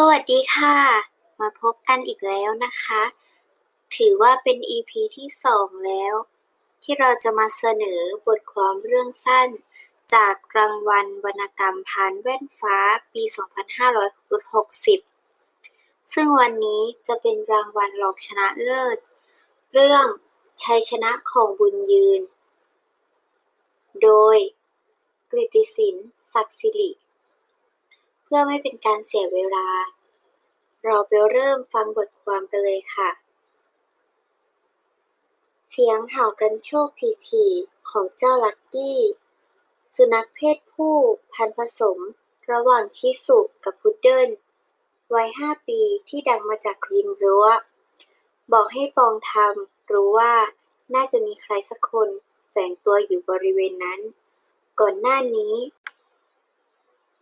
สวัสดีค่ะ มาพบกันอีกแล้วนะคะ ถือว่าเป็น EP ที่สองแล้ว ที่เราจะมาเสนอบทความเรื่องสั้น จากรางวัลวรรณกรรมพานแว่นฟ้าปี 2560 ซึ่งวันนี้จะเป็นรางวัลรองชนะเลิศ เรื่องชัยชนะของบุญยืน โดยกฤติศิลป์ศักดิ์สิริ เพื่อไม่เป็นการเสียเวลา เราไปเริ่มฟังบทความกันเลยค่ะ เสียงเห่ากันโชคทีๆของเจ้าลักกี้ สุนัขเพศผู้พันผสมระหว่างชิสุกับพุดเดิ้ลวัยห้าปีที่ดังมาจากริมรั้ว บอกให้ปองทำรู้ว่าน่าจะมีใครสักคนแฝงตัวอยู่บริเวณนั้น ก่อนหน้านี้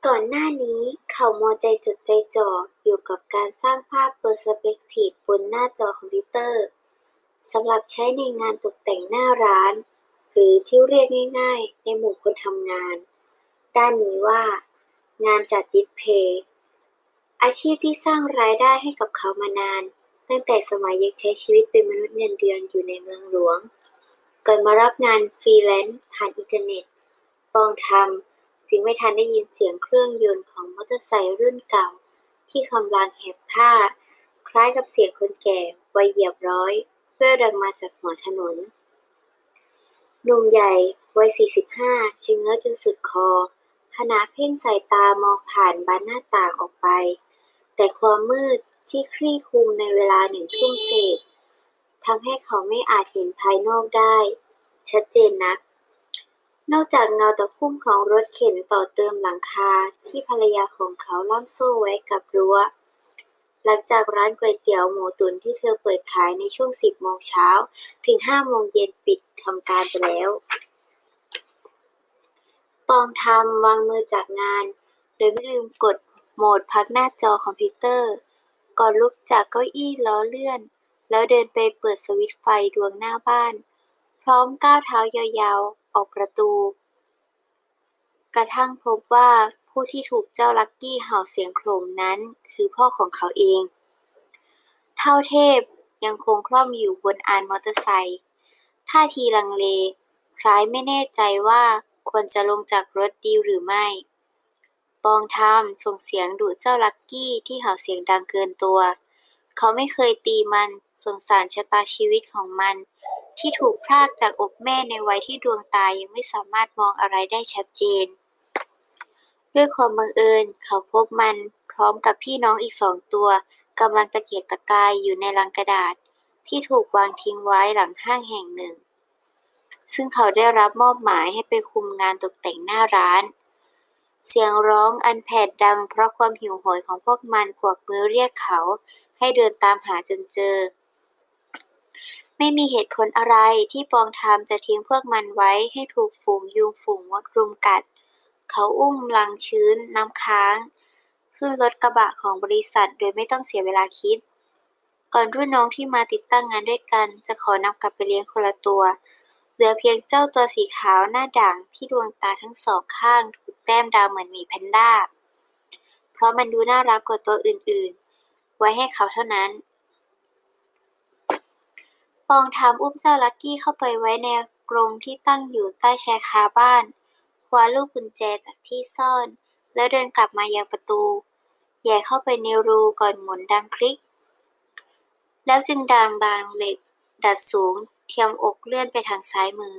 ก่อนหน้านี้เขามัวใจจดใจจ่ออยู่กับการสร้างภาพเปอร์สเปกทีฟบนหน้าจอคอมพิวเตอร์สำหรับใช้ในงานตกแต่งหน้าร้าน หรือที่เรียกง่าย ๆ ในหมู่คนทำงาน ด้านนี้ว่า งานจัดดิสเพย์อาชีพที่สร้างรายได้ให้กับเขามานาน ตั้งแต่สมัยยังใช้ชีวิตเป็นมนุษย์เงินเดือนอยู่ในเมืองหลวงก่อนมารับงานฟรีแลนซ์ผ่านอินเทอร์เน็ต ปองทำ จึงไม่ทันได้ยินเสียงเครื่องยนต์ของมอเตอร์ไซค์รุ่นเก่า ที่กำลังแหกผ้า คล้ายกับเสียงคนแก่วัยเหยียบร้อยเพื่อดังมาจากหัวถนนหนุ่มใหญ่วัย 45ชะเง้อจนสุดคอขณะเพ่งสายตามองผ่านบานหน้าต่างออกไป แต่ความมืดที่คลี่คลุมในเวลาหนึ่งทุ่มเศษทำให้เขาไม่อาจเห็นภายนอกได้ ชัดเจนนัก นอกจากเงาตะคุ่มของรถเข็นต่อเติมหลังคาที่ภรรยาของเขาล่ามโซ่ไว้กับรั้ว หลังจากร้านก๋วยเตี๋ยวหมูตุ๋นที่เธอเปิดขายในช่วง 10 โมงเช้า ถึง 5 โมงเย็นปิดทำการไปแล้ว ปองทำวางมือจากงาน โดยไม่ลืมกดโหมดพักหน้าจอคอมพิวเตอร์ ก่อนลุกจากเก้าอี้ล้อเลื่อน แล้วเดินไปเปิดสวิตช์ไฟดวงหน้าบ้าน พร้อมก้าวเท้ายาวๆ ออกประตู กระทั่งพบว่าผู้ที่ถูกเจ้าลักกี้เห่าเสียงโครมนั้นคือพ่อของเขาเอง เท่าเทพยังคงคล่อมอยู่บนอานมอเตอร์ไซค์ท่าทีลังเล คล้ายไม่แน่ใจว่าควรจะลงจากรถดีหรือไม่ ปองทำส่งเสียงดุเจ้าลักกี้ที่เห่าเสียงดังเกินตัว เขาไม่เคยตีมันสงสารชะตาชีวิตของมัน ที่ถูกพรากจากอกแม่ในวัยที่ดวงตายังไม่สามารถมองอะไรได้ชัดเจน ด้วยความบังเอิญเขาพบมันพร้อมกับพี่น้องอีกสองตัวกำลังตะเกียกตะกายอยู่ในลังกระดาษ ที่ถูกวางทิ้งไว้หลังห้างแห่งหนึ่ง ซึ่งเขาได้รับมอบหมายให้ไปคุมงานตกแต่งหน้าร้าน เสียงร้องอันแผดดังเพราะความหิวโหยของพวกมันกวักมือเรียกเขาให้เดินตามหาจนเจอ ไม่มีเหตุผลอะไรที่ปองทามจะทิ้งพวกมันไว้ให้ถูกฝูงยุงฝูงมดรุมกัด เขาอุ้มลังชื้นน้ำค้าง ขึ้นรถกระบะของบริษัทโดยไม่ต้องเสียเวลาคิด ก่อนรุ่นน้องที่มาติดตั้งงานด้วยกัน จะขอนำกลับไปเลี้ยงคนละตัว เหลือเพียงเจ้าตัวสีขาวหน้าด่างที่ดวงตาทั้งสองข้างถูกแต้มดาวเหมือนหมีแพนด้า เพราะมันดูน่ารักกว่าตัวอื่นๆ ไว้ให้เขาเท่านั้น องทามอุ้มเจ้าลักกี้เข้าไปไว้ในกรงที่ตั้งอยู่ใต้ชายคาบ้าน คว้าลูกกุญแจจากที่ซ่อน แล้วเดินกลับมายังประตูแหย่เข้าไปในรูก่อนหมุนดังคลิก แล้วจึงดังบางเหล็ก ดัดสูง เทียมอกเลื่อนไปทางซ้ายมือ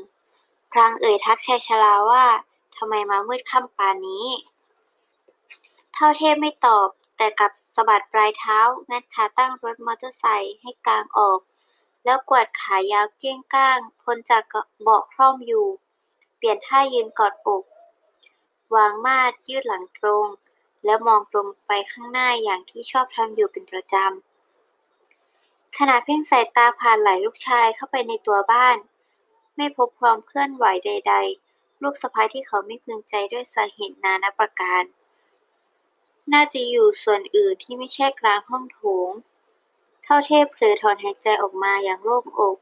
พรางเอ่ยทักชายชราว่าทำไมมามืดค่ำปานนี้ เท่าเทพไม่ตอบแต่กลับสะบัดปลายเท้างัดขาตั้งรถมอเตอร์ไซค์ให้กลางออก แล้วกวาดขายาวเก้งก้าง พ้นจากเบาะคล่อมอยู่ เปลี่ยนท่ายืนกอดอก วางมาดยืดหลังตรง แล้วมองตรงไปข้างหน้าอย่างที่ชอบทำอยู่เป็นประจำขณะเพ่งสายตาผ่านไหลลูกชายเข้าไปในตัวบ้าน ไม่พบความเคลื่อนไหวใด ๆ ลูกสะพ้ายที่เขาไม่พึงใจด้วยสาเหตุนานาประการ น่าจะอยู่ส่วนอื่นที่ไม่ใช่กลางห้องโถง เท่าเทพเผลอถอนหายใจออกมาอย่างโล่งอก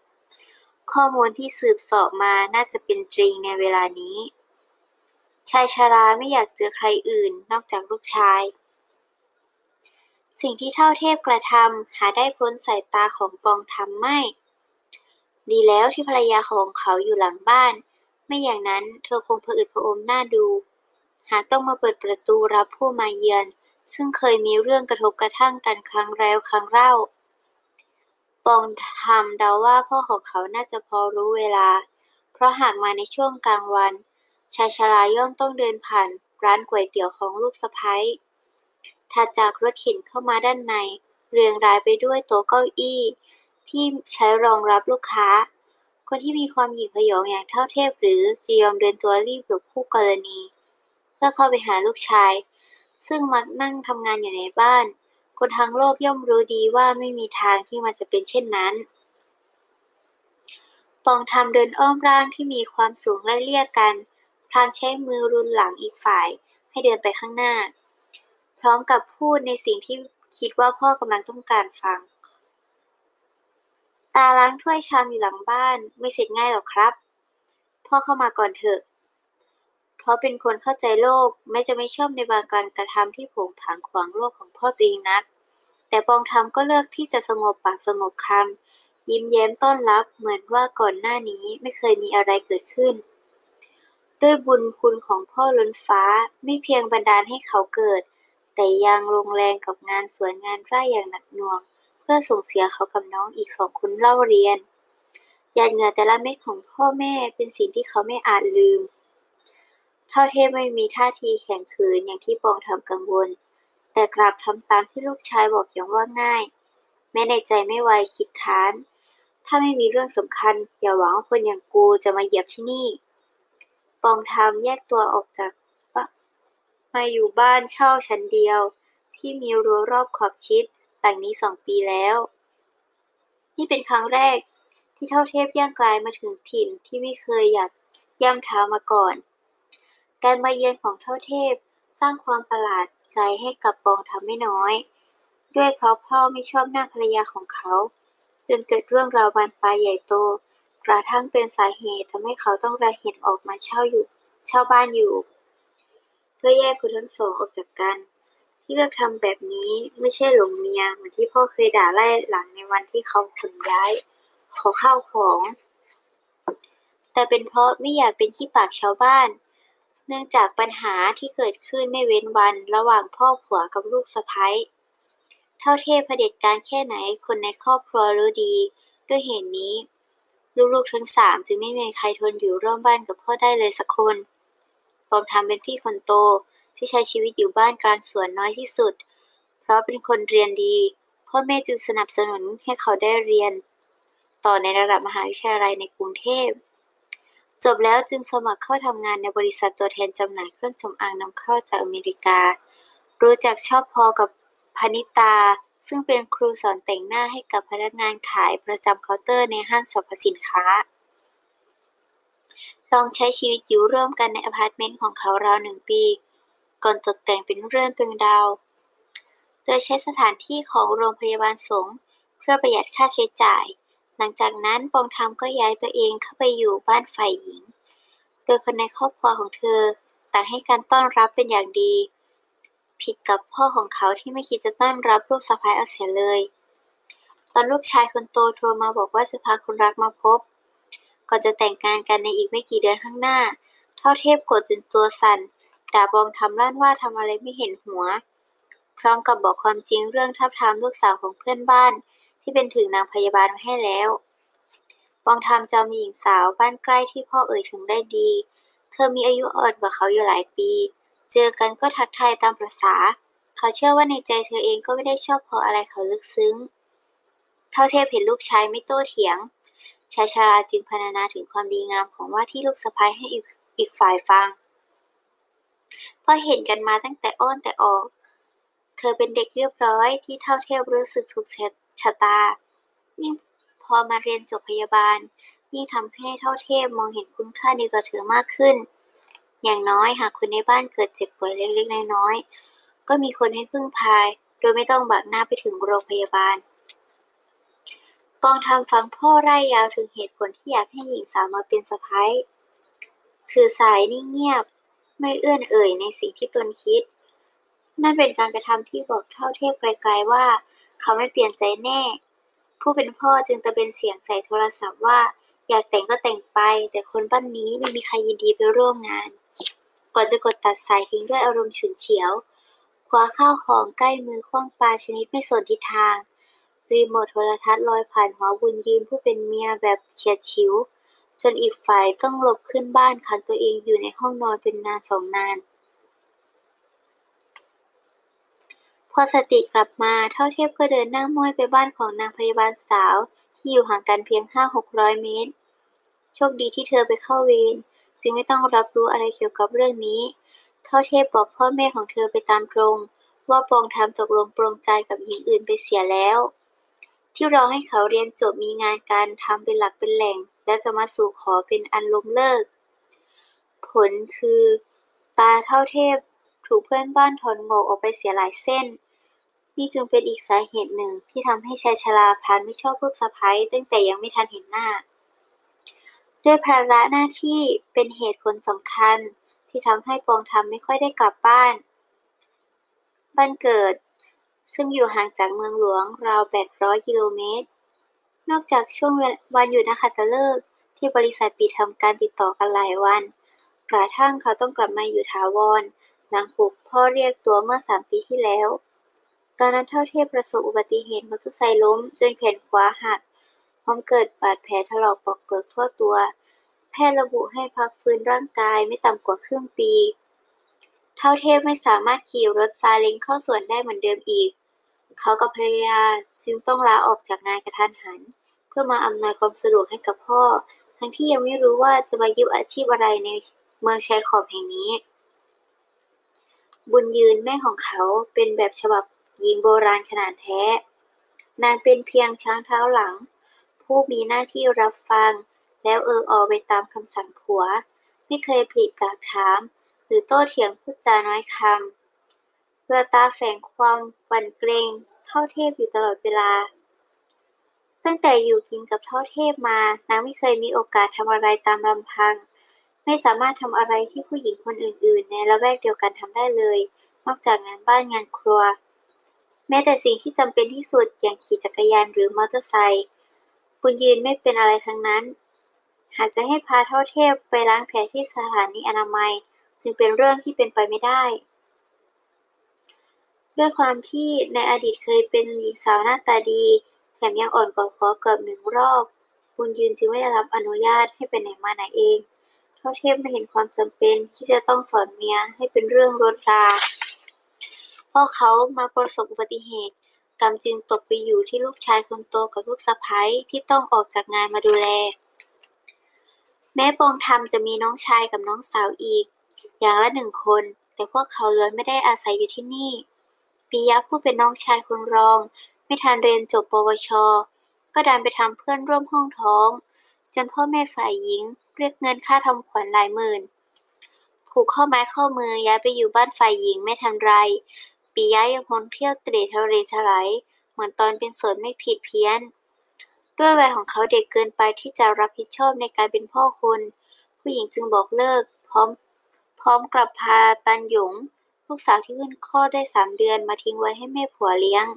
ข้อมูลที่สืบสอบมาน่าจะเป็นจริงในเวลานี้ ชายชราไม่อยากเจอใครอื่นนอกจากลูกชาย สิ่งที่เท่าเทพกระทำหาได้พ้นสายตาของปองทำไม่ ดีแล้วที่ภรรยาของเขาอยู่หลังบ้าน ไม่อย่างนั้นเธอคงผะอืดผะอมหน้าดู หากต้องมาเปิดประตูรับผู้มาเยือนซึ่งเคยมีเรื่องกระทบกระทั่งกันครั้งแล้วครั้งเล่า ปองทำเดาว่าพ่อของเขาน่าจะพอรู้เวลา เพราะหากมาในช่วงกลางวัน ชายชราย่อมต้องเดินผ่านร้านก๋วยเตี๋ยวของลูกสะใภ้ถัดจากรถเข็นเข้ามาด้านใน เรียงรายไปด้วยโต๊ะเก้าอี้ ที่ใช้รองรับลูกค้า คนที่มีความหยิ่งพยองอย่างเท่าเทพหรือจะยอมเดินตัวรีบแบบคู่กรณี เพื่อเข้าไปหาลูกชาย ซึ่งมักนั่งทำงานอยู่ในบ้าน คนทั้งโลกย่อมรู้ดีว่าไม่มีทางที่มันจะเป็นเช่นนั้นปองทำเดินอ้อมร่างที่มีความสูงไล่เลี่ยกัน พลางใช้มือรุนหลังอีกฝ่ายให้เดินไปข้างหน้า พร้อมกับพูดในสิ่งที่คิดว่าพ่อกำลังต้องการฟัง ตาล้างถ้วยชามอยู่หลังบ้านไม่เสร็จง่ายหรอกครับ พ่อเข้ามาก่อนเถอะ เพราะเป็นคนเข้าใจโลกไม่จะไม่ชอบในบางการกระทำที่ผงผางขวางโลกของพ่อตัวเองนัก แต่ปองทำก็เลือกที่จะสงบปากสงบคำยิ้มแย้มต้อนรับเหมือนว่าก่อนหน้านี้ไม่เคยมีอะไรเกิดขึ้น ด้วยบุญคุณของพ่อล้นฟ้าไม่เพียงบันดาลให้เขาเกิด แต่ยังลงแรงกับงานสวนงานไร่อย่างหนักหน่วง เพื่อส่งเสียเขากับน้องอีกสองคนเล่าเรียนหยาดเหงื่อแต่ละเม็ดของพ่อแม่เป็นสิ่งที่เขาไม่อาจลืม เท่าเทพไม่มีท่าทีแข็งขืนอย่างที่ปองทำกังวล แต่กลับทำตามที่ลูกชายบอกอย่างว่าง่าย แม้ในใจไม่ไวคิดค้าน ถ้าไม่มีเรื่องสำคัญ อย่าหวังว่าคนอย่างกูจะมาเหยียบที่นี่ ปองทำแยกตัวออกจากมาอยู่บ้านเช่าชั้นเดียว ที่มีรั้วรอบขอบชิดหลังนี้สองปีแล้ว นี่เป็นครั้งแรกที่เท่าเทพย่างกลายมาถึงถิ่นที่ไม่เคยอยากย่ำเท้ามาก่อน การมาเยือนของเท่าเทพสร้างความประหลาดใจให้กับปองทำไม่น้อย ด้วยเพราะพ่อไม่ชอบหน้าภรรยาของเขา จนเกิดเรื่องราวบานปลายใหญ่โต กระทั่งเป็นสาเหตุทำให้เขาต้องระเหตุออกมาเช่าอยู่เช่าบ้านอยู่ เพื่อแยกคนทั้งสองออกจากกัน ที่เลือกทำแบบนี้ไม่ใช่หลงเมียเหมือนที่พ่อเคยด่าไล่หลังในวันที่เขาขนย้ายขอข้าวของ แต่เป็นเพราะไม่อยากเป็นขี้ปากชาวบ้าน เนื่องจากปัญหาที่เกิดขึ้นไม่เว้นวันระหว่างพ่อผัวกับลูกสะใภ้เท่าเทพเผด็จการแค่ไหนคนในครอบครัวรู้ดี ด้วยเหตุนี้ ลูกๆทั้งสามจึงไม่มีใครทนอยู่ร่วมบ้านกับพ่อได้เลยสักคนปอมทำเป็นพี่คนโตที่ใช้ชีวิตอยู่บ้านกลางสวนน้อยที่สุด เพราะเป็นคนเรียนดี พ่อแม่จึงสนับสนุนให้เขาได้เรียน ต่อในระดับมหาวิทยาลัยในกรุงเทพ จบแล้วจึงสมัครเข้าทำงานในบริษัทตัวแทนจำหน่ายเครื่องสำอางนำเข้าจากอเมริกา รู้จักชอบพอกับพนิตา ซึ่งเป็นครูสอนแต่งหน้าให้กับพนักงานขายประจำเคาน์เตอร์ในห้างสรรพสินค้า ลองใช้ชีวิตอยู่ร่วมกันในอพาร์ตเมนต์ของเขาราวหนึ่งปี ก่อนตบแต่งเป็นเรื่องเป็นราว โดยใช้สถานที่ของโรงพยาบาลสงฆ์เพื่อประหยัดค่าใช้จ่าย หลังจากนั้นปองทำก็ย้ายตัวเองเข้าไปอยู่บ้านฝ่ายหญิง โดยคนในครอบครัวของเธอต่างให้การต้อนรับเป็นอย่างดี ผิดกับพ่อของเขาที่ไม่คิดจะต้อนรับลูกสะใภ้เอาเสียเลย ตอนลูกชายคนโตโทรมาบอกว่าจะพาคนรักมาพบ ก่อนจะแต่งงานกันในอีกไม่กี่เดือนข้างหน้า เท่าเทพโกรธจนตัวสั่น ด่าบองทำลั่นว่าทำอะไรไม่เห็นหัว พร้อมกับบอกความจริงเรื่องทับทามลูกสาวของเพื่อนบ้าน ที่เป็นถึงนางพยาบาลมาให้แล้วบองทำจำหญิงสาวบ้านใกล้ที่พ่อเอ่ยถึงได้ดี เธอมีอายุอ่อนกว่าเขาอยู่หลายปี เจอกันก็ทักทายตามประษา เขาเชื่อว่าในใจเธอเองก็ไม่ได้ชอบพออะไรเขาลึกซึ้ง เท่าเทพเห็นลูกชายไม่โต้เถียง ชายชราจึงพรรณนาถึงความดีงามของว่าที่ลูกสะใภ้ให้อีกอีกฝ่ายฟังเพราะเห็นกันมาตั้งแต่อ้อนแต่ออก เธอเป็นเด็กเรียบร้อยที่เท่าเทพรู้สึกถูก ชะตา ยิ่งพอมาเรียนจบพยาบาล ยิ่งทำให้เท่าเทพมองเห็นคุณค่าในตัวเธอมากขึ้น อย่างน้อยหากคนในบ้านเกิดเจ็บป่วยเล็กๆน้อยๆก็มีคนให้พึ่งพาย โดยไม่ต้องบากหน้าไปถึงโรงพยาบาล ปองทำฟังพ่อไร่ยาวถึงเหตุผลที่อยากให้หญิงสาวมาเป็นสะใภ้สื่อสายนิ่งเงียบไม่เอื้อนเอ่ยในสิ่งที่ตนคิด นั่นเป็นการกระทำที่บอกเท่าเทพไกลๆว่า เขาไม่เปลี่ยนใจแน่ ผู้เป็นพ่อจึงตะเบนเสียงใส่โทรศัพท์ว่า อยากแต่งก็แต่งไป แต่คนบ้านนี้ไม่มีใครยินดีไปร่วมงาน ก่อนจะกดตัดสายทิ้งด้วยอารมณ์ฉุนเฉียวคว้าข้าวของใกล้มือคว้างปลาชนิดไม่สนทิศทาง รีโมทโทรทัศน์ลอยผ่านหัวบุญยืนผู้เป็นเมียแบบเฉียดฉิวจนอีกฝ่ายต้องหลบขึ้นบ้านขังตัวเองอยู่ในห้องนอนเป็นนานสองนาน พอสติกลับมาเท่าเทพก็เดินหน้าม้วยไปบ้านของนางพยาบาลสาว ที่อยู่ห่างกันเพียงห้าหกร้อยเมตร โชคดีที่เธอไปเข้าเวรจึงไม่ต้องรับรู้อะไรเกี่ยวกับเรื่องนี้ เท่าเทพบอกพ่อแม่ของเธอไปตามตรง ว่าปองทำตกลงปรงใจกับหญิงอื่นไปเสียแล้ว ที่รอให้เขาเรียนจบมีงานการทำเป็นหลักเป็นแหล่ง แล้วจะมาสู่ขอเป็นอันล้มเลิก ผลคือ ตาเท่าเทพถูกเพื่อนบ้านถอนงอกออกไปเสียหลายเส้น นี่จึงเป็นอีกสาเหตุหนึ่งที่ทำให้ชายชราพลันไม่ชอบลูกสะใภ้ตั้งแต่ยังไม่ทันเห็นหน้า ด้วยภาระหน้าที่เป็นเหตุผลสำคัญที่ทำให้ปองทำไม่ค่อยได้กลับบ้าน บ้านเกิด ซึ่งอยู่ห่างจากเมืองหลวงราว 800 กิโลเมตร นอกจากช่วงวันหยุดนักขัตฤกษ์ที่บริษัทปิดทำการติดต่อกันหลายวัน กระทั่งเขาต้องกลับมาอยู่ถาวร หลังถูกพ่อเรียกตัวเมื่อสามปีที่แล้ว ตอนนั้นเท่าเทพประสบอุบัติเหตุมอเตอร์ไซค์ล้ม จนแขนขวาหักพร้อมเกิดบาดแผลถลอกปอกเปลือกทั่วตัว แพทย์ระบุให้พักฟื้นร่างกายไม่ต่ำกว่าครึ่งปี เท่าเทพไม่สามารถขี่รถซาเล้งเข้าสวนได้เหมือนเดิมอีก เขากับภรรยาจึงต้องลาออกจากงานกระทันหัน เพื่อมาอำนวยความสะดวกให้กับพ่อ ทั้งที่ยังไม่รู้ว่าจะมายึดอาชีพอะไรในเมืองชายขอบแห่งนี้ บุญยืนแม่ของเขาเป็นแบบฉบับ หญิงโบราณขนาดแท้ นางเป็นเพียงช้างเท้าหลัง ผู้มีหน้าที่รับฟัง แล้วเอออไปตามคำสั่งผัว ไม่เคยปลีกปากถาม หรือโต้เถียงพูดจาน้อยคำแววตาแฝงความวันเกรงเท่าเทพอยู่ตลอดเวลา ตั้งแต่อยู่กินกับเท่าเทพมานางไม่เคยมีโอกาสทำอะไรตามลำพังไม่สามารถทำอะไรที่ผู้หญิงคนอื่น ๆ ในละแวกเดียวกันทำได้เลย นอกจากงานบ้านงานครัว แม้แต่สิ่งที่จำเป็นที่สุดอย่างขี่จักรยานหรือมอเตอร์ไซค์บุญยืนไม่เป็นอะไรทั้งนั้น หากจะให้พาเท่าเทพไปล้างแผลที่สถานีอนามัย จึงเป็นเรื่องที่เป็นไปไม่ได้ ด้วยความที่ในอดีตเคยเป็นหญิงสาวหน้าตาดี แถมยังอ่อนกว่าผัวเกือบหนึ่งรอบ บุญยืนจึงไม่ได้รับอนุญาตให้ไปไหนมาไหนเอง เท่าเทพไม่เห็นความจำเป็นที่จะต้องสอนเมียให้เป็นเรื่องรถรา พราะเขามาประสบอุบัติเหตุ กรรมจึงตกไปอยู่ที่ลูกชายคนโตกับลูกสะใภ้ที่ต้องออกจากงานมาดูแล แม้ปองทำจะมีน้องชายกับน้องสาวอีก อย่างละหนึ่งคน แต่พวกเขาล้วนไม่ได้อาศัยอยู่ที่นี่ปิยะผู้เป็นน้องชายคนรอง ไม่ทันเรียนจบปวช ก็ดันไปทำเพื่อนร่วมห้องท้อง จนพ่อแม่ฝ่ายหญิงเรียกเงินค่าทำขวัญหลายหมื่นผูกข้อไม้ข้อมือย้ายไปอยู่บ้านฝ่ายหญิงไม่ทันไร ปิยะยังคงเที่ยวเตร่ทะเลทลายเหมือนตอนเป็นโสดไม่ผิดเพี้ยน ด้วยวัยของเขาเด็กเกินไปที่จะรับผิดชอบในการเป็นพ่อคนผู้หญิงจึงบอกเลิก พร้อมพร้อมกลับพาตันหยง ลูกสาวที่เพิ่งคลอดได้สามเดือนมาทิ้งไว้ให้แม่ผัวเลี้ยง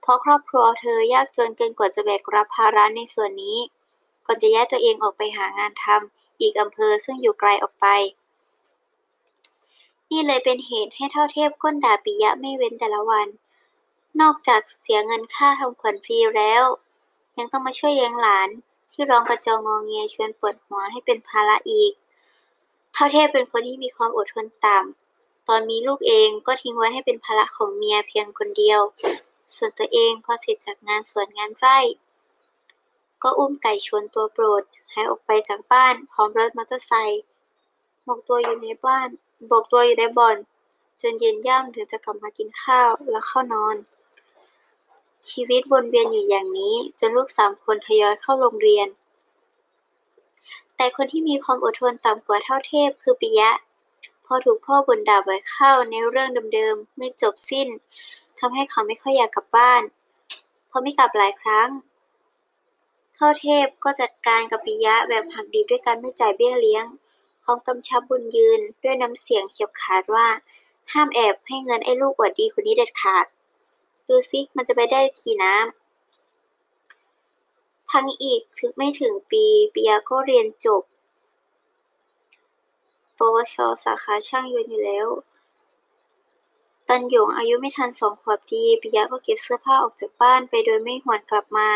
เพราะครอบครัวเธอยากจนเกินกว่าจะแบกรับภาระในส่วนนี้ ก่อนจะแย้ายตัวเองออกไปหางานทำอีกอำเภอซึ่งอยู่ไกลออกไป นี่เลยเป็นเหตุให้เท่าเทพก้นด่าปิยะไม่เว้นแต่ละวัน นอกจากเสียเงินค่าทำขวัญฟรีแล้ว ยังต้องมาช่วยเลี้ยงหลานที่ร้องกระจองงอเงียชวนปวดหัวให้เป็นภาระอีก เท่าเทพเป็นคนที่มีความอดทนต่ำตอนมีลูกเองก็ทิ้งไว้ให้เป็นภาระของเมียเพียงคนเดียว ส่วนตัวเองพอเสร็จจากงานสวนงานไร่ ก็อุ้มไก่ชนตัวโปรดหายออกไปจากบ้านพร้อมรถมอเตอร์ไซค์หมกตัวอยู่ในบ้าน บกตัวอยู่ในบ่อน จนเย็นย่ำถึงจะกลับมากินข้าวแล้วเข้านอน ชีวิตวนเวียนอยู่อย่างนี้ จนลูกสามคนทยอยเข้าโรงเรียน แต่คนที่มีความอดทนต่ำกว่าเท่าเทพคือปิยะ พอถูกพ่อบ่นด่าบ่อยเข้าในเรื่องเดิมๆไม่จบสิ้นทำให้เขาไม่ค่อยอยากกลับบ้านพอไม่กลับหลายครั้ง เท่าเทพก็จัดการกับปิยะแบบหักดิบด้วยการไม่จ่ายเบี้ยเลี้ยง ร้อมกำชับบุญยืนด้วยน้ำเสียงเฉียบขาดว่า ห้ามแอบให้เงินไอ้ลูกอวดดีคนนี้เด็ดขาด ดูสิมันจะไปได้กี่น้ำ ทั้งอีกถึงไม่ถึงปีปิยาก็เรียนจบ ปวช สาขาช่างยนต์อยู่แล้ว ตันหยงอายุไม่ทันสองขวบดีปิยะก็เก็บเสื้อผ้าออกจากบ้านไปโดยไม่หวนกลับมา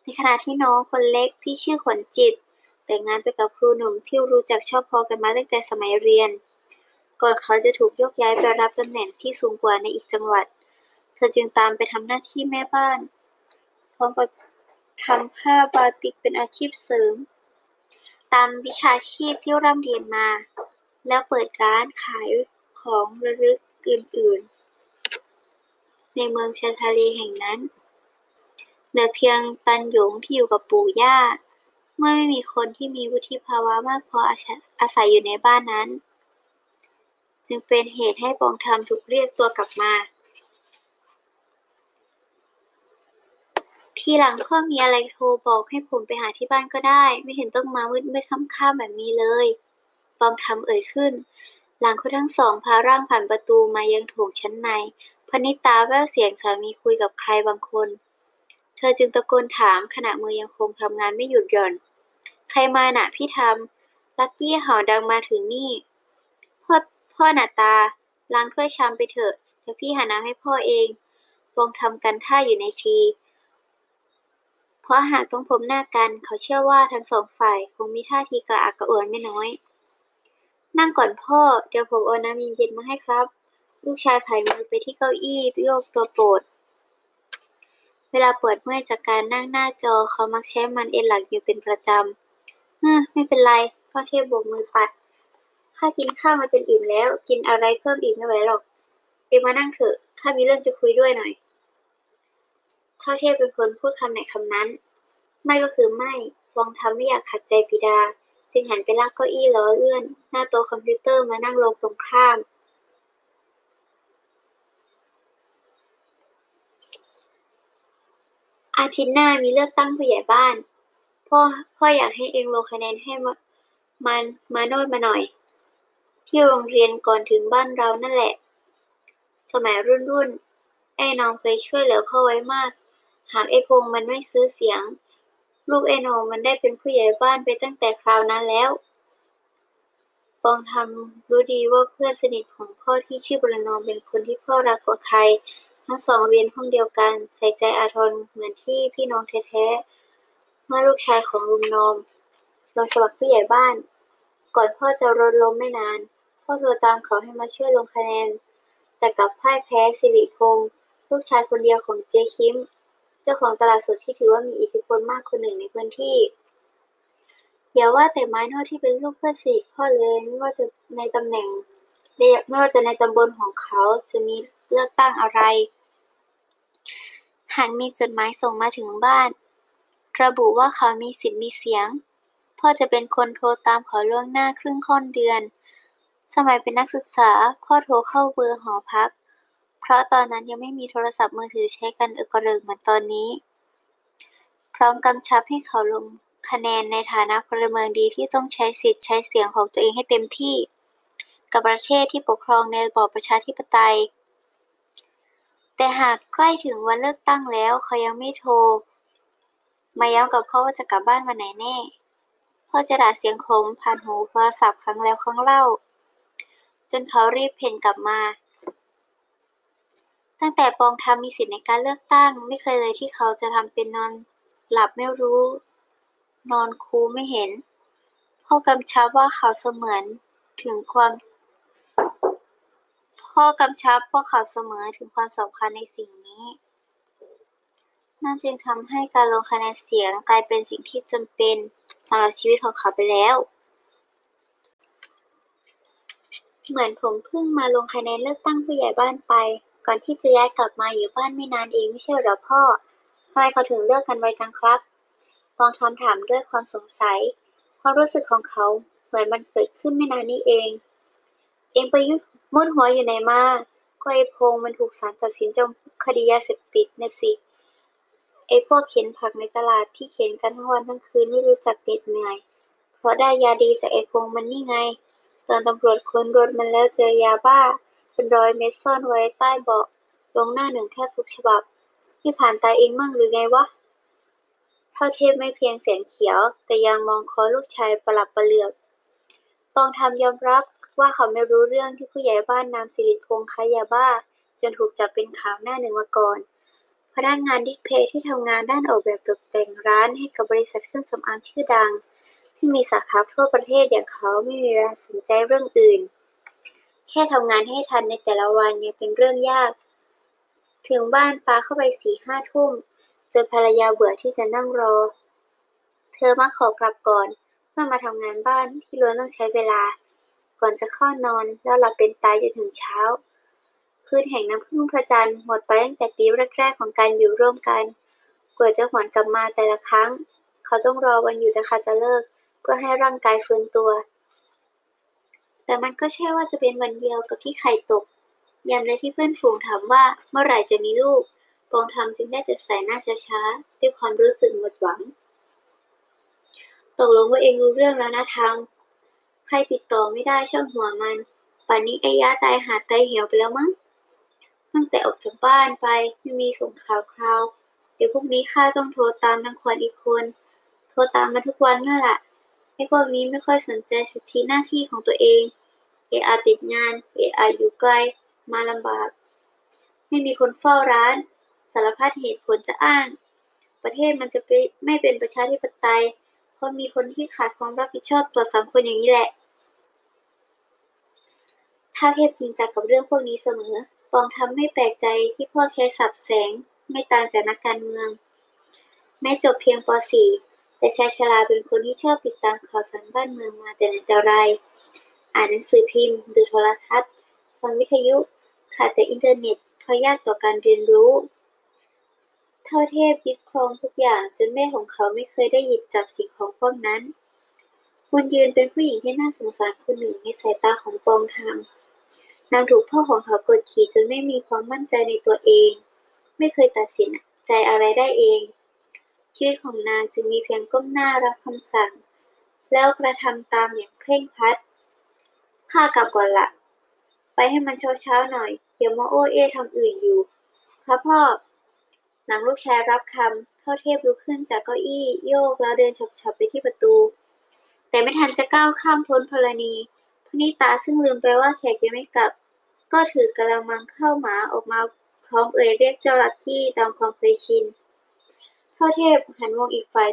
ในขณะที่น้องคนเล็กที่ชื่อขวัญจิต แต่งงานไปกับครูหนุ่มที่รู้จักชอบพอกันมาตั้งแต่สมัยเรียน ก่อนเขาจะถูกยกย้ายไปรับตำแหน่งที่สูงกว่าในอีกจังหวัด เธอจึงตามไปทำหน้าที่แม่บ้านพร้อมกับทำผ้าบาติกเป็นอาชีพเสริม ตามวิชาชีพที่ร่ำเรียนมา แล้วเปิดร้านขายของระลึกอื่นๆ ในเมืองชาทาลีแห่งนั้น เหลือเพียงตันหยงที่อยู่กับปู่ย่า เมื่อไม่มีคนที่มีวุฒิภาวะมากพออาศัยอาศัยอยู่ในบ้านนั้น จึงเป็นเหตุให้ปองทำถูกเรียกตัวกลับมา ทีหลังพ่อมีอะไรโทรบอกให้ผมไปหาที่บ้านก็ได้ ไม่เห็นต้องมามืดไม่ค่ำๆแบบนี้เลยปองทำเอ่ยขึ้น หลังเขาทั้งสองพาร่างผ่านประตูมายังโถงชั้นในพนิตาแววเสียงสามีคุยกับใครบางคน ธอจึงตะโกนถามขณะมือยังคงทำงานไม่หยุดหย่อน ใครมาน่ะพี่ทำลักกี้เห่าดังมาถึงนี่ พ่อพ่อหน้าตา ล้างถ้วยชามไปเถอะเดี๋ยวพี่หาน้ำให้พ่อเองปองทำกันท่าอยู่ในที เพราะหากต้องพบหน้ากันเขาเชื่อว่าทั้งสองฝ่ายคงมีท่าทีกระอักกระอ่วนไม่น้อย นั่งก่อนพ่อ เดี๋ยวผมเอาน้ำเย็นๆมาให้ครับ ลูกชายไผ่มือไปที่เก้าอี้โยกตัวโปรด เวลาปวดเมื่อยจากการนั่งหน้าจอเขามักใช้มันเอนหลังอยู่เป็นประจำเฮ้อไม่เป็นไรพ่อเทพโบกมือปัดข้ากินข้าวมาจนอิ่มแล้ว กินอะไรเพิ่มอีกไม่ไหวหรอก เองมานั่งเถอะข้ามีเรื่องจะคุยด้วยหน่อยเท่าเทพเป็นคนพูดคำไหนคำนั้น ไม่ก็คือไม่วองทำไม่อยากขัดใจปิดา จึงหันไปลากเก้าอี้ล้อเลื่อน หน้าโต๊ะคอมพิวเตอร์มานั่งลงตรงข้าม อาทิตย์หน้ามีเลือกตั้งผู้ใหญ่บ้าน พ่อพ่ออยากให้เองลงคะแนนให้มามันมาโนดมาหน่อย ที่โรงเรียนก่อนถึงบ้านเรานั่นแหละ สมัยรุ่นรุ่นไอ้น้องเคยช่วยเหลือพ่อไว้มาก หากไอ้พงษ์มันไม่ซื้อเสียง ลูกไอ้โหนงมันได้เป็นผู้ใหญ่บ้านไปตั้งแต่คราวนั้นแล้วปองทำรู้ดีว่าเพื่อนสนิทของพ่อที่ชื่อประนอมเป็นคนที่พ่อรักกว่าใคร ทั้งสองเรียนห้องเดียวกัน ใส่ใจอาทรเหมือนที่พี่น้องแท้ๆ เมื่อลูกชายของลุงนอมลงสมัครผู้ใหญ่บ้าน ก่อนพ่อจะรถล้มไม่นาน พ่อโทรตามเขาให้มาช่วยลงคะแนน แต่กลับพ่ายแพ้สิริพงษ์ลูกชายคนเดียวของเจคิม เจ้าของตลาดสดที่ถือว่ามีอิทธิพลมากคนหนึ่งในพื้นที่ อย่าว่าแต่ไม้นอดที่เป็นลูกเพื่อนสิพ่อเลยไม่ว่าจะในตำแหน่งไม่ว่าจะในตำบลของเขาจะมี เลือกตั้งอะไรหากมีจดหมายส่งมาถึงบ้าน ระบุว่าเขามีสิทธิ์มีเสียง พ่อจะเป็นคนโทรตามเขาล่วงหน้าครึ่งค่อนเดือน สมัยเป็นนักศึกษาพ่อโทรเข้าเบอร์หอพัก เพราะตอนนั้นยังไม่มีโทรศัพท์มือถือใช้กันเอกระเริกเหมือนตอนนี้ พร้อมกำชับให้เขาลงคะแนนในฐานะพลเมืองดีที่ต้องใช้สิทธิ์ใช้เสียงของตัวเองให้เต็มที่ กับประเทศที่ปกครองในระบอบประชาธิปไตย แต่หากใกล้ถึงวันเลือกตั้งแล้วเขายังไม่โทร มาย้ำกับพ่อว่าจะกลับบ้านวันไหนแน่ พ่อจะด่าเสียงโคมผ่านหูโทรศัพท์ครั้งแล้วครั้งเล่า จนเขารีบเพ่นกลับมา ตั้งแต่ปองทำมีสิทธิ์ในการเลือกตั้ง ไม่เคยเลยที่เขาจะทำเป็นนอนหลับไม่รู้ นอนคูไม่เห็น พ่อกำชับว่าเขาเสมือนถึงความ พ่อกำชับพวกเขาเสมอถึงความสำคัญในสิ่งนี้นั่นจึงทำให้การลงคะแนนเสียงกลายเป็นสิ่งที่จำเป็นสำหรับชีวิตของเขาไปแล้ว เหมือนผมเพิ่งมาลงคะแนนเลือกตั้งผู้ใหญ่บ้านไป ก่อนที่จะย้ายกลับมาอยู่บ้านไม่นานเองไม่ใช่หรอพ่อทำไมเขาถึงเลิกกันไวจังครับลองทำถามด้วยความสงสัย ความรู้สึกของเขาเหมือนมันเกิดขึ้นไม่นานนี้เอง เองไปยุ่มุดหัวอยู่ไหนมาก็ไอพงษ์มันถูกศาลตัดสินจำคดียาเสพติดนะสิ ไอพวกเข็นผักในตลาดที่เข็นกันทั้งวันทั้งคืนไม่รู้จักเหน็ดเหนื่อย เพราะได้ยาดีจากไอพงษ์มันนี่ไง ตอนตำรวจค้นรถมันแล้วเจอยาบ้า เป็นรอยเม็ดซ่อนไว้ใต้เบาะลงหน้าหนึ่งแทบทุกฉบับพี่ผ่านตาเองมั่งหรือไงวะ เท่าเทพไม่เพียงเสียงเขียว แต่ยังมองคอลูกชายประหลับประเหลือกปองทำยอมรับ ว่าเขาไม่รู้เรื่องที่ผู้ใหญ่บ้านนามสิริพงษ์ค้ายาบ้า จนถูกจับเป็นข่าวหน้าหนึ่งมาก่อนพนักงานดิสเพย์ที่ทำงานด้านออกแบบตกแต่งร้านให้กับบริษัทเครื่องสำอางชื่อดัง ที่มีสาขาทั่วประเทศอย่างเขาไม่มีเวลาสนใจเรื่องอื่น แค่ทำงานให้ทันในแต่ละวันยังเป็นเรื่องยาก ถึงบ้านฟ้าเข้าไปสี่ห้าทุ่มจนภรรยาเบื่อที่จะนั่งรอ เธอมักขอกลับก่อนเพื่อมาทำงานบ้านที่ล้วนต้องใช้เวลา ก่อนจะเข้านอนแล้วหลับเป็นตายจนถึงเช้า คืนแห่งน้ำพึ่งพระจันทร์หมดไปตั้งแต่ปีแรกๆของการอยู่ร่วมกันกว่าจะหวนกลับมาแต่ละครั้ง เขาต้องรอวันหยุดนะคะจะเลิก เพื่อให้ร่างกายฟื้นตัว แต่มันก็ใช่ว่าจะเป็นวันเดียวกับที่ไข่ตกยามใดที่เพื่อนฝูงถามว่าเมื่อไหร่จะมีลูกปองทำจึงได้แต่สายหน้าช้าๆด้วยความรู้สึกหมดหวัง ตกลงว่าเองรู้เรื่องแล้วนะทาง ใครติดต่อไม่ได้ช่างหัวมัน ป่านนี้ไอ้ยะตายหาตายเหี่ยวไปแล้วมั้ง ตั้งแต่ออกจากบ้านไปไม่มีส่งข่าวคราว เดี๋ยวพรุ่งนี้ข้าต้องโทรตามนางขวัญอีกคน โทรตามมาทุกวันเมื่อละไอ้พวกนี้ไม่ค่อยสนใจสิทธิหน้าที่ของตัวเอง เออาติดงาน เออาอยู่ไกล มาลำบาก ไม่มีคนเฝ้าร้าน สารพัดเหตุผลจะอ้าง ประเทศมันจะไปไม่เป็นประชาธิปไตย ราะมีคนที่ขาดความรับผิดชอบต่อสังคมอย่างนี้แหละ ถ้าเทพจริงจังกับเรื่องพวกนี้เสมอ ปองทำไม่แปลกใจที่พ่อใช้สับแสงไม่ต่างจากนักการเมือง แม้จบเพียงป .4 แต่ชายชราเป็นคนที่ชอบติดตามข่าวสารบ้านเมืองมาแต่ไหนแต่ไร อ่านหนังสือพิมพ์ดูโทรทัศน์ฟังวิทยุขาดแต่อินเทอร์เน็ตเพราะยากต่อการเรียนรู้ เท่าเทพยึดครองทุกอย่างจนแม่ของเขาไม่เคยได้หยิบจับสิ่งของพวกนั้น บุญยืนเป็นผู้หญิงที่น่าสงสารคนหนึ่งในสายตาของปองทำนางถูกพ่อของเขากดขี่จนไม่มีความมั่นใจในตัวเอง ไม่เคยตัดสินใจอะไรได้เอง ชีวิตของนางจึงมีเพียงก้มหน้ารับคำสั่ง แล้วกระทำตามอย่างเคร่งครัด ข้ากลับก่อนละไปให้มันเช้าๆหน่อยอย่ามาโอ้เอทำอื่นอยู่ ครับพ่อ หลังลูกชายรับคำเท่าเทพลุกขึ้นจากเก้าอี้โยกแล้วเดินฉับๆไปที่ประตู แต่ไม่ทันจะก้าวข้ามพ้นพลณีพนิตาซึ่งลืมไปว่าแขกยังไม่กลับ ก็ถือกระมังข้าวหมาออกมาพร้อมเอ่ยเรียกเจ้าลักกี้ตามความเคยชินเท่าเทพหันมองอีกฝ่าย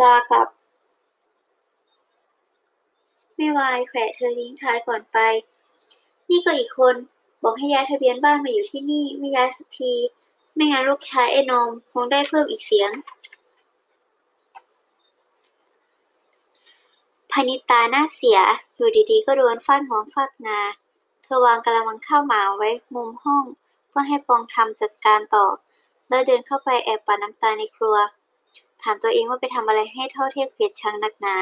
ตากลับ ไม่วายแขวะเธอทิ้งท้ายก่อนไป นี่ก็อีกคน บอกให้ย้ายทะเบียนบ้านมาอยู่ที่นี่ไม่ย้ายสักที ไม่งั้นลูกชายไอ้นมคงได้เพิ่มอีกเสียงพนิตาหน้าเสียอยู่ดีๆ ก็โดนฟาดหัวฟาดงาเธอวางกระมังข้าวหมาไว้มุมห้องเพื่อให้ปองทำจัดการต่อ แล้วเดินเข้าไปแอบปาน้ำตาในครัว ถามตัวเองว่าไปทำอะไรให้เท่าเทพเกลียดชังนักหนา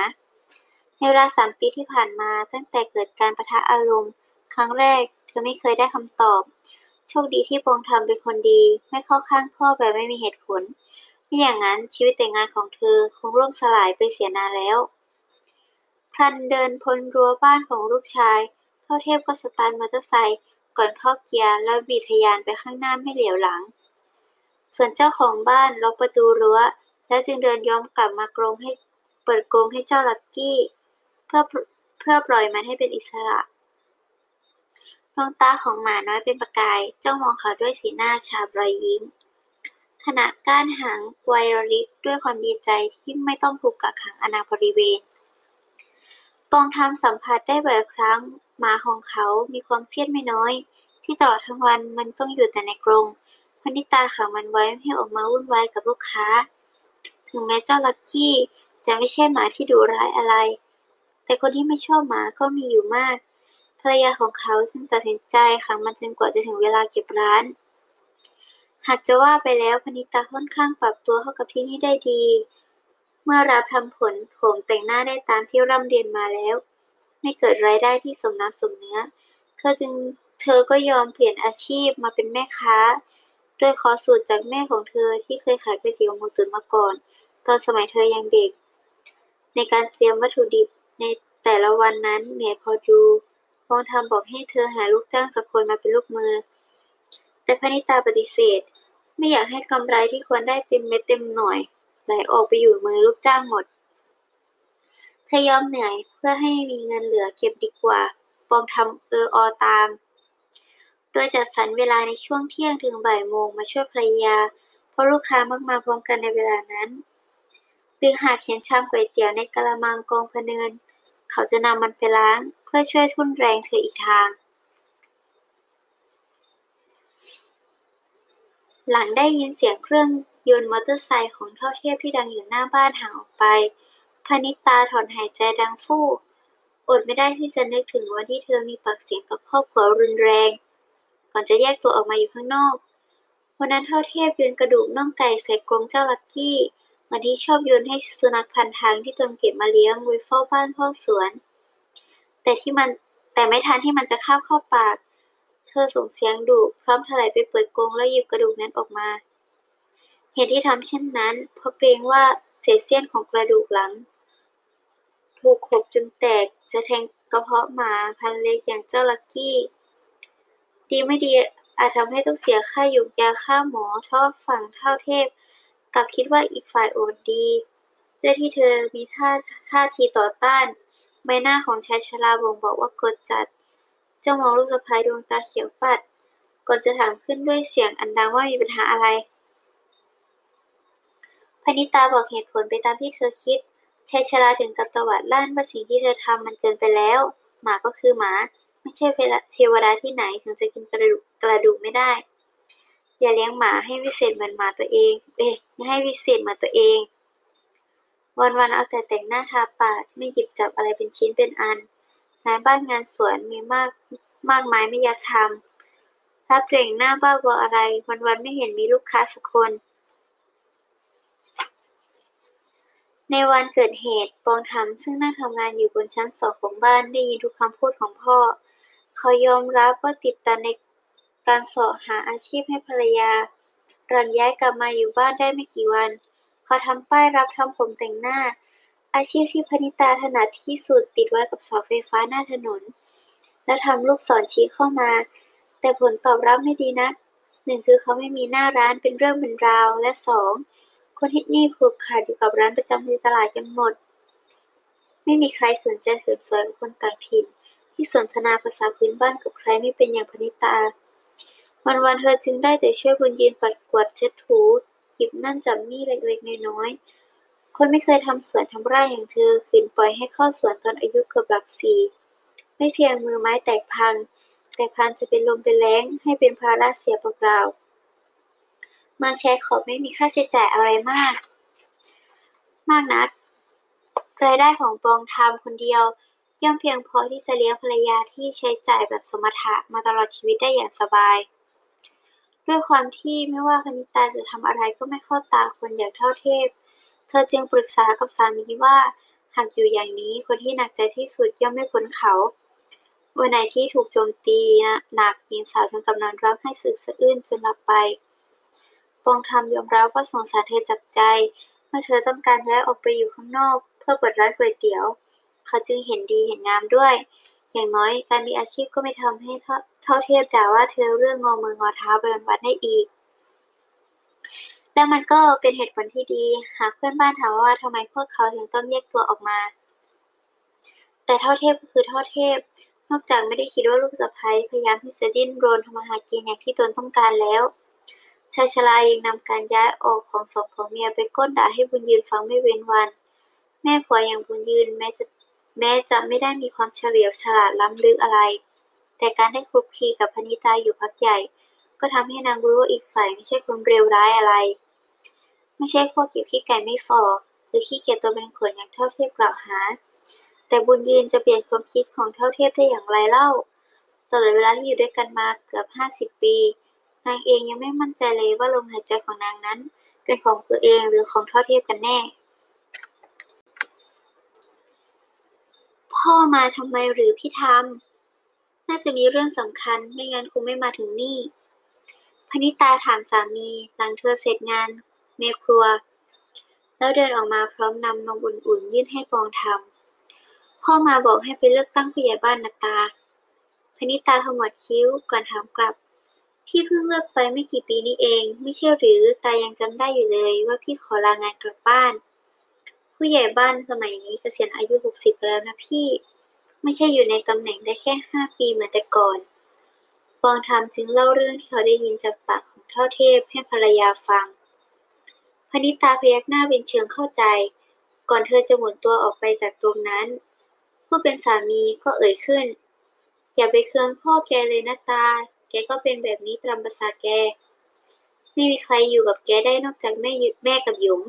ในเวลาสามปีที่ผ่านมาตั้งแต่เกิดการประทะอารมณ์ ครั้งแรก เธอไม่เคยได้คำตอบ โชคดีที่ปองทำเป็นคนดี ไม่เข้าข้างพ่อแบบไม่มีเหตุผลไม่อย่างนั้นชีวิตแต่งงานของเธอคงล่มสลายไปเสียนานแล้วพลันเดินพ้นรั้วบ้านของลูกชายเท่าเทพก็สตาร์ทมอเตอร์ไซค์ก่อนเข้าเกียร์แล้วบีทะยานไปข้างหน้าไม่เหลียวหลัง ส่วนเจ้าของบ้านล็อกประตูรั้ว แล้วจึงเดินย้อนกลับมากรงให้เปิดกรงให้เจ้าลักกี้ เพื่อเพื่อปล่อยมันให้เป็นอิสระ ดวงตาของหมาน้อยเป็นประกาย จ้องมองเขาด้วยสีหน้าชาบรอยยิ้ม ขณะก้านหางไวระลิกด้วยความดีใจที่ไม่ต้องถูกกักขังอนาบริเวณปองทำสัมผัสได้บ่อยครั้ง หมาของเขามีความเครียดไม่น้อย ที่ตลอดทั้งวันมันต้องอยู่แต่ในกรงพนิตาขังมันไว้ไม่ให้ออกมาวุ่นวายกับลูกค้า ถึงแม้เจ้าลักกี้จะไม่ใช่หมาที่ดุร้ายอะไร แต่คนที่ไม่ชอบหมาก็มีอยู่มาก ภรรยาของเขาจึงตัดสินใจขังมันจนกว่าจะถึงเวลาเก็บร้าน หากจะว่าไปแล้วพนิตาค่อนข้างปรับตัวเข้ากับที่นี่ได้ดี เมื่อรับทำผลผมแต่งหน้าได้ตามที่ร่ำเรียนมาแล้ว ไม่เกิดรายได้ที่สมน้ำสมเนื้อ เธอจึงเธอก็ยอมเปลี่ยนอาชีพมาเป็นแม่ค้า โดยขอสูตรจากแม่ของเธอที่เคยขายก๋วยเตี๋ยวหมูตุ๋นมาก่อน ตอนสมัยเธอยังเด็ก ในการเตรียมวัตถุดิบในแต่ละวันนั้นเหนื่อยพอดู ปองทำบอกให้เธอหาลูกจ้างสักคนมาเป็นลูกมือ แต่พนิตาปฏิเสธ ไม่อยากให้กำไรที่ควรได้เต็มเม็ดเต็มหน่วยไหลออกไปอยู่มือลูกจ้างหมด เธอยอมเหนื่อยเพื่อให้มีเงินเหลือเก็บดีกว่า ปองทำเอออตาม โดยจัดสรรเวลาในช่วงเที่ยงถึงบ่ายโมงมาช่วยภรรยา เพราะลูกค้ามักมาพร้อมกันในเวลานั้นหรือหากเขียนชามก๋วยเตี๋ยวในกะละมังกองพเนิน เขาจะนำมันไปล้างเพื่อช่วยทุ่นแรงเธออีกทาง หลังได้ยินเสียงเครื่องยนต์มอเตอร์ไซค์ของเท่าเทพที่ดังอยู่หน้าบ้านห่างออกไปพนิตาถอนหายใจดังฟู่อดไม่ได้ที่จะนึกถึงวันที่เธอมีปากเสียงกับครอบครัวรุนแรง ก่อนจะแยกตัวออกมาอยู่ข้างนอก วันนั้นเท่าเทพโยนกระดูกน่องไก่ใส่กรงเจ้าลักกี้ เหมือนที่ชอบโยนให้สุนัขพันทางที่ตนเก็บมาเลี้ยงไว้เฝ้าบ้านพ่อสวน แต่ที่มันแต่ไม่ทันที่มันจะคาบเข้าปาก เธอส่งเสียงดุพร้อมถลายไปเปิดกรงแล้วหยิบกระดูกนั้นออกมา เหตุที่ทำเช่นนั้น เพราะเกรงว่าเศษเสี้ยนของกระดูกหลัง ถูกขบจนแตกจะแทงกระเพาะหมาพันเล็กอย่างเจ้าลักกี้ ดีไม่ดีอาจทำให้ต้องเสียค่าหยุกยาค่าหมอทอดฝั่งเท่าเทพ กลับคิดว่าอีกฝ่ายโอดดีด้วยที่เธอมีท่าท่าทีต่อต้าน ใบหน้าของชายชราบ่งบอกว่ากดจัด เจ้ามองลูกสะพ้ายดวงตาเขียวปัด ก่อนจะถามขึ้นด้วยเสียงอันดังว่ามีปัญหาอะไรพนิตาบอกเหตุผลไปตามที่เธอคิดชายชราถึงกับตวาดลั่นว่าสิ่งที่เธอทำมันเกินไปแล้ว หมาก็คือหมา ไม่ใช่เทวดาที่ไหนถึงจะกินกระดูกกระดูกไม่ได้ อย่าเลี้ยงหมาให้วิเศษเหมือนหมาตัวเองเอ๊ะให้วิเศษเหมือนตัวเอง วันๆเอาแต่แต่งหน้าทาปากไม่หยิบจับอะไรเป็นชิ้นเป็นอันงานบ้านงานสวนมีมากมากมายไม่อยากทำรับเปล่งหน้าบ้าบออะไร วันๆไม่เห็นมีลูกค้าสักคน ในวันเกิดเหตุปองทำซึ่งนั่งทำงานอยู่บนชั้นสองของบ้านได้ยินทุกคำพูดของพ่อ เขายอมรับว่าติดตาใน การเสาะหาอาชีพให้ภรรยาหลังย้ายกลับมาอยู่บ้านได้ไม่กี่วัน เขาทำป้ายรับทำผมแต่งหน้า อาชีพที่พนิตาถนัดที่สุดติดไว้กับเสาไฟฟ้าหน้าถนน และทำลูกศรชี้เข้ามา แต่ผลตอบรับไม่ดีนักหนึ่งคือเขาไม่มีหน้าร้านเป็นเรื่องเป็นราว และสองคนที่นี่ผูกขาดอยู่กับร้านประจำในตลาดกันหมด ไม่มีใครสนใจเสริมสวยคนต่างถิ่นที่สนทนาภาษาพื้นบ้านกับใครไม่เป็นอย่างพนิตา วันๆเธอจึงได้แต่ช่วยบุญยืนปัดกวาดเช็ดถู หยิบนั่นจับนี่เล็กๆน้อยๆคนไม่เคยทำสวนทำไร่อย่างเธอขืนปล่อยให้เข้าสวนตอนอายุเกือบหลักสี่ไม่เพียงมือไม้แตกพัง แต่พันจะเป็นลมเป็นแล้งให้เป็นภาระเสียเปล่าๆเมืองแชร์ขอบไม่มีค่าใช้จ่ายอะไรมาก มากนักรายได้ของปองทำคนเดียวย่อมเพียงพอที่จะเลี้ยงภรรยาที่ใช้จ่ายแบบสมถะมาตลอดชีวิตได้อย่างสบาย ด้วยความที่ไม่ว่าคณิตาจะทำอะไรก็ไม่เข้าตาคนอย่างเท่าเทพ เธอจึงปรึกษากับสามีว่า หากอยู่อย่างนี้คนที่หนักใจที่สุดย่อมไม่พ้นเขา วันไหนที่ถูกโจมตีนะหนักหญิงสาวถึงกับนอนร้องไห้สึกสะอื้นจนหลับไป ปองทำยอมรับว่าสงสารเธอจับใจ เมื่อเธอต้องการย้ายออกไปอยู่ข้างนอก เพื่อเปิดร้านก๋วยเตี๋ยว เขาจึงเห็นดีเห็นงามด้วย อย่างน้อยการมีอาชีพก็ไม่ทำให้เท่าเทียบด่ว่าเธอเรื่องงอมืองอเท้าไปวันๆให้อีกและมันก็เป็นเหตุผลที่ดี หากเพื่อนบ้านถามว่าทำไมพวกเขาถึงต้องแยกตัวออกมา แต่เท่าเทพก็คือเท่าเทพนอกจากไม่ได้คิดว่าลูกสะใภ้พยายามที่จะดิ้นรนทำมาหากินอย่างที่ตนต้องการแล้วชายชรายังนำการย้ายออกของสองผัวเมียไปก้นด่าให้บุญยืนฟังไม่เว้นวัน แม่ผัวอย่างบุญยืนแม้จะ แม้จะไม่ได้มีความเฉลียวฉลาดล้ำลึกอะไร แต่การได้คลุกคลีกับพนิตาอยู่พักใหญ่ ก็ทำให้นางรู้ว่าอีกฝ่ายไม่ใช่คนเร็วร้ายอะไร ไม่ใช่พวกเก็บขี้ไก่ไม่ฟอหรือขี้เกียจตัวเป็นขนอย่างเท่าเทียบกล่าวหา แต่บุญยืนจะเปลี่ยนความคิดของเท่าเทียบได้อย่างไรเล่าตลอดเวลาที่อยู่ด้วยกันมาเกือบห้าสิบปี นางเองยังไม่มั่นใจเลยว่าลมหายใจของนางนั้น เป็นของตัวเองหรือของเท่าเทียบกันแน่ พ่อมาทำไมหรือพี่ทำน่าจะมีเรื่องสำคัญไม่งั้นคงไม่มาถึงนี่ พนิตาถามสามีหลังเธอเสร็จงานในครัว แล้วเดินออกมาพร้อมนำนมอุ่นๆ ยื่นให้ปองทำพ่อมาบอกให้ไปเลือกตั้งผู้ใหญ่บ้านนาตา พนิตาขมวดคิ้วก่อนถามกลับ พี่เพิ่งเลิกไปไม่กี่ปีนี้เอง ไม่ใช่หรือตายังจำได้อยู่เลยว่าพี่ขอลางานกลับบ้าน ผู้ใหญ่บ้านสมัยนี้เกษียณอายุหกสิบแล้วนะพี่ ไม่ใช่อยู่ในตำแหน่งได้แค่ห้าปีเหมือนแต่ก่อนปองทำจึงเล่าเรื่องที่เขาได้ยินจากปากของเท่าเทพให้ภรรยาฟัง พนิตาพยักหน้าเป็นเชิงเข้าใจ ก่อนเธอจะหมุนตัวออกไปจากตรงนั้น ผู้เป็นสามีก็เอ่ยขึ้น อย่าไปเคืองพ่อแกเลยนะตา แกก็เป็นแบบนี้ตามภาษาแก ไม่มีใครอยู่กับแกได้นอกจากแม่แม่กับหยง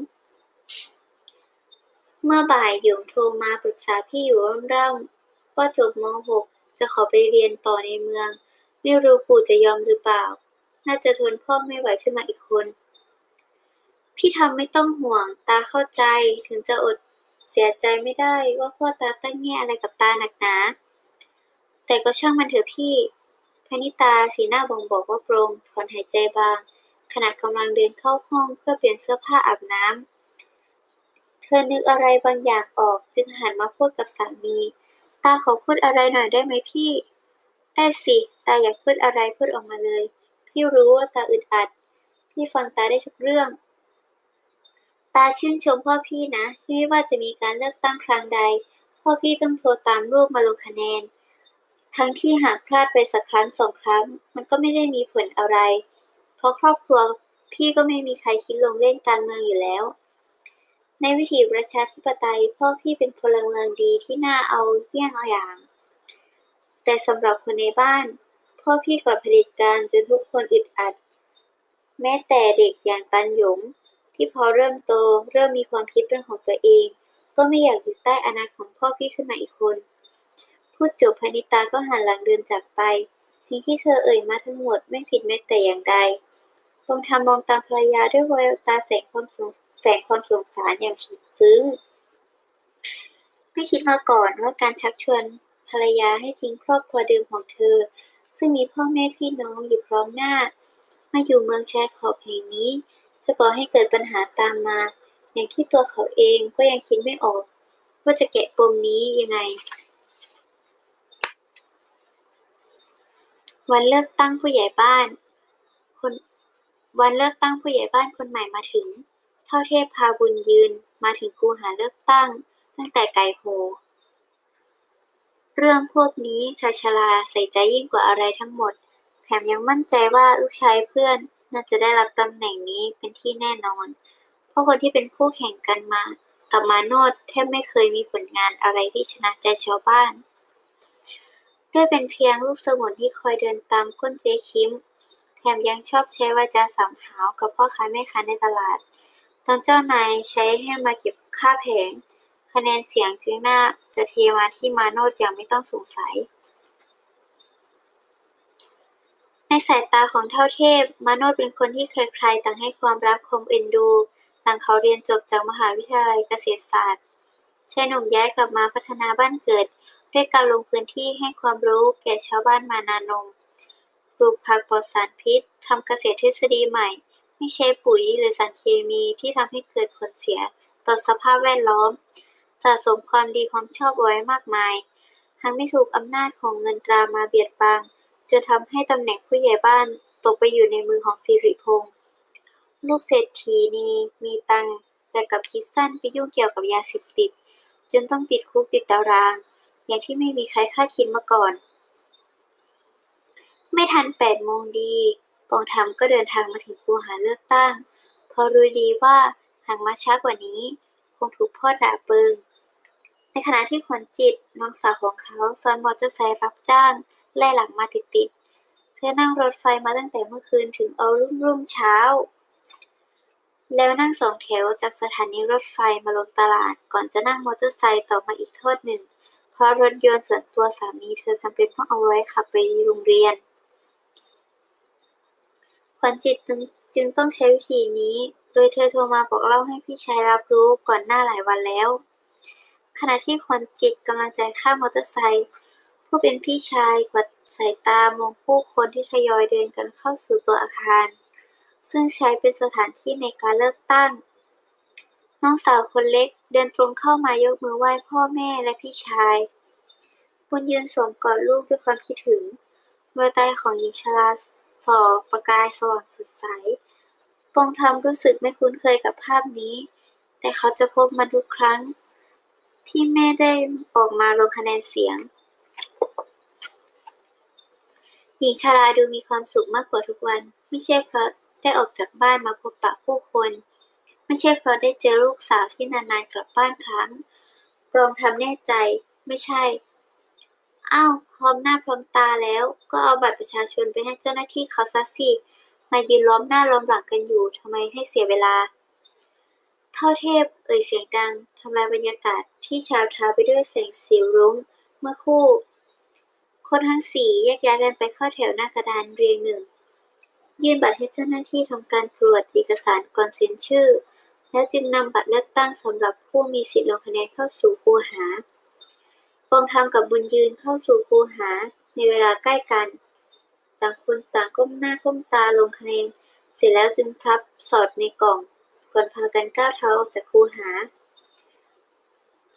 เมื่อบ่ายหยงโทรมาปรึกษาพี่อยู่ร่ำๆว่าจบม .6 จะขอไปเรียนต่อในเมือง ไม่รู้ปู่จะยอมหรือเปล่า น่าจะทนพ่อไม่ไหวขึ้นมาอีกคน พี่ทำไม่ต้องห่วงตาเข้าใจถึงจะอดเสียใจไม่ได้ว่าพ่อตาตั้งแง่อะไรกับตาหนักหนา แต่ก็ช่างมันเถอะพี่พนิตาสีหน้าบ่งบอกว่าโปร่งถอนหายใจบาง ขณะกำลังเดินเข้าห้องเพื่อเปลี่ยนเสื้อผ้าอาบน้ำ ธอนึกอะไรบางอย่างออกจึงหันมาพูดกับสามี ตาขอพูดอะไรหน่อยได้ไหมพี่ ได้สิ ตาอยากพูดอะไรพูดออกมาเลย พี่รู้ว่าตาอึดอัด พี่ฟังตาได้ทุกเรื่อง ตาชื่นชมพ่อพี่นะ ที่ไม่ว่าจะมีการเลือกตั้งครั้งใด พ่อพี่ต้องโทรตามลูกมาลงคะแนน ทั้งที่หากพลาดไปสักครั้งสองครั้ง มันก็ไม่ได้มีผลอะไร เพราะครอบครัวพี่ก็ไม่มีใครคิดลงเล่นการเมืองอยู่แล้ว ในวิถีประชาธิปไตยพ่อพี่เป็นพลเมืองดีที่น่าเอาเยี่ยงอาอย่าง แต่สำหรับคนในบ้าน พ่อพี่กลับเผด็จการจนทุกคนอึดอัด แม้แต่เด็กอย่างตันหยง ที่พอเริ่มโตเริ่มมีความคิดเป็นของตัวเอง ก็ไม่อยากอยู่ใต้อนัตของพ่อพี่ขึ้นมาอีกคนพูดจบพนิตาก็หันหลังเดินจากไป สิ่งที่เธอเอ่ยมาทั้งหมดไม่ผิดแม้แต่อย่างใดคงทำมองตามภรรยาด้วยแววตาแสงความสง แฝงความสงสารอย่างสุดซึ้ง ไม่คิดมาก่อนว่าการชักชวนภรรยาให้ทิ้งครอบครัวเดิมของเธอ ซึ่งมีพ่อแม่พี่น้องอยู่พร้อมหน้า มาอยู่เมืองชายขอบแห่งนี้ จะก่อให้เกิดปัญหาตามมา อย่างที่ตัวเขาเองก็ยังคิดไม่ออก ว่าจะแกะปมนี้ยังไง วันเลือกตั้งผู้ใหญ่บ้าน คนวันเลือกตั้งผู้ใหญ่บ้านคนใหม่มาถึง ท่าเทพพาบุญยืนมาถึงคูหาเลือกตั้ง ตั้งแต่ไก่โห เรื่องพวกนี้ชาชราใส่ใจยิ่งกว่าอะไรทั้งหมด แถมยังมั่นใจว่าลูกชายเพื่อนน่าจะได้รับตำแหน่งนี้เป็นที่แน่นอน เพราะคนที่เป็นคู่แข่งกันมากับมาโนดแทบไม่เคยมีผลงานอะไรที่ชนะใจชาวบ้านด้วยเป็นเพียงลูกสมุนที่คอยเดินตามก้นเจ๊คิม แถมยังชอบใช้วาจาสามหาวกับพ่อค้าแม่ค้าในตลาด ตอนเจ้านายใช้ให้มาเก็บค่าแผง คะแนนเสียงจึงน่าจะเทมาที่มาโนดอย่างไม่ต้องสงสัย ในสายตาของเท่าเทพ มาโนดเป็นคนที่ใครๆต่างให้ความรักความเอ็นดู หลังเขาเรียนจบจากมหาวิทยาลัยเกษตรศาสตร์ชายหนุ่มย้ายกลับมาพัฒนาบ้านเกิด ด้วยการลงพื้นที่ให้ความรู้แก่ชาวบ้านมานานมปลูกผักปลอดสารพิษทำเกษตรทฤษฎีใหม่ ไม่ใช้ปุ๋ยหรือสารเคมีที่ทำให้เกิดผลเสียต่อสภาพแวดล้อม สะสมความดีความชอบไว้มากมายหากไม่ถูกอำนาจของเงินตรามาเบียดบังจะทำให้ตำแหน่งผู้ใหญ่บ้านตกไปอยู่ในมือของสิริพงษ์ลูกเศรษฐีนีมีตังแต่กับคิดสั้นไปยุ่งเกี่ยวกับยาเสพติด จนต้องติดคุกติดตาราง อย่างที่ไม่มีใครคาดคิดมาก่อน ไม่ทันแปดโมงดี ปองธรรมก็เดินทางมาถึงคูหาเลือกตั้งพราะรู้ดีว่าหากมาช้ากว่านี้ คงถูกพ่อด่าเปิง ในขณะที่ขวัญจิตน้องสาวของเขาซ้อนมอเตอร์ไซค์รับจ้างไล่หลังมาติดๆ เธอนั่งรถไฟมาตั้งแต่เมื่อคืนถึงเอารุ่งรุ่งเช้า แล้วนั่งสองแถวจากสถานีรถไฟมาลงตลาด ก่อนจะนั่งมอเตอร์ไซค์ต่อมาอีกทอดหนึ่ง เพราะรถยนต์ส่วนตัวสามีเธอจำเป็นต้องเอาไว้ขับไปโรงเรียน ขวัญจิตจึงจึงต้องใช้วิธีนี้ โดยเธอโทรมาบอกเล่าให้พี่ชายรับรู้ก่อนหน้าหลายวันแล้ว ขณะที่ขวัญจิตกำลังจ่ายค่ามอเตอร์ไซค์ผู้เป็นพี่ชายกวาดสายตามองผู้คนที่ทยอยเดินกันเข้าสู่ตัวอาคาร ซึ่งใช้เป็นสถานที่ในการเลือกตั้ง น้องสาวคนเล็กเดินตรงเข้ามายกมือไหว้พ่อแม่และพี่ชาย บุญยืนสวมกอดลูกด้วยความคิดถึงแววตาของหญิงชรา ส่อประกายสว่างสดใส ปองทำรู้สึกไม่คุ้นเคยกับภาพนี้ แต่เขาจะพบมันทุกครั้ง ที่แม่ได้ออกมาลงคะแนนเสียง หญิงชราดูมีความสุขมากกว่าทุกวัน ไม่ใช่เพราะได้ออกจากบ้านมาพบปะผู้คน ไม่ใช่เพราะได้เจอลูกสาวที่นานๆกลับบ้านครั้งปรองทำแน่ใจ ไม่ใช่ อ้าวพร้อมหน้าพร้อมตาแล้ว ก็เอาบัตรประชาชนไปให้เจ้าหน้าที่เขาซะสิมายืนล้อมหน้าล้อมหลังกันอยู่ทำไมให้เสียเวลา เท่าเทพเอ่ยเสียงดังทำลายบรรยากาศที่ชาวทาไปด้วยแสงสีรุ้งเมื่อคู่ คนทั้งสี่แยกย้ายกันไปเข้าแถวหน้ากระดานเรียงหนึ่ง ยื่นบัตรให้เจ้าหน้าที่ทำการตรวจเอกสารก่อนเซ็นชื่อ แล้วจึงนำบัตรเลือกตั้งสำหรับผู้มีสิทธิลงคะแนนเข้าสู่คูหา ปองทำกับบุญยืนเข้าสู่คูหาในเวลาใกล้กัน ต่างคนต่างก้มหน้าก้มตาลงคะแนนเสร็จแล้วจึงพับสอดในกล่อง ก่อนพากันก้าวเท้าออกจากคูหา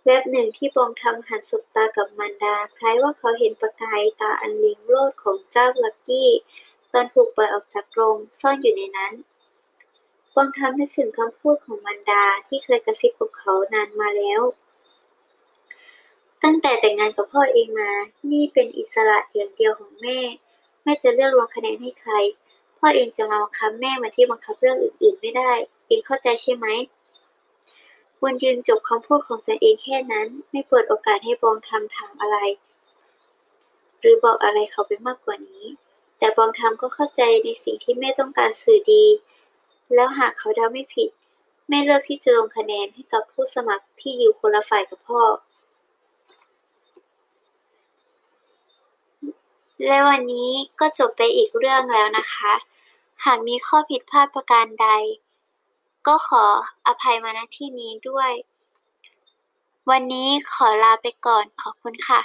แวบหนึ่งที่ปองทำหันสบตากับมารดา คล้ายว่าเขาเห็นประกายตาอันลิงโลดของเจ้าลักกี้ ตอนถูกปล่อยออกจากกรงซ่อนอยู่ในนั้นปองทำนึกถึงคำพูดของมารดาที่เคยกระซิบกับเขานานมาแล้ว ตั้งแต่แต่งงานกับพ่อเองมา นี่เป็นอิสระอย่างเดียวของแม่ แม่จะเลือกลงคะแนนให้ใคร พ่อเองจะมาบังคับแม่มือนที่บังคับเรื่องอื่น ๆ ไม่ได้ เองเข้าใจใช่ไหมบุญยืนจบคำพูดของตนเองแค่นั้น ไม่เปิดโอกาสให้บองทำถามอะไร หรือบอกอะไรเขาไปมากกว่านี้ แต่บองทำก็เข้าใจในสิ่งที่แม่ต้องการสื่อดี แล้วหากเขาเดาไม่ผิด แม่เลือกที่จะลงคะแนนให้กับผู้สมัครที่อยู่คนละฝ่ายกับพ่อ และวันนี้ก็จบไปอีกเรื่องแล้วนะคะ หากมีข้อผิดพลาดประการใด ก็ขออภัยมาณที่นี้ด้วย วันนี้ขอลาไปก่อนขอบคุณค่ะ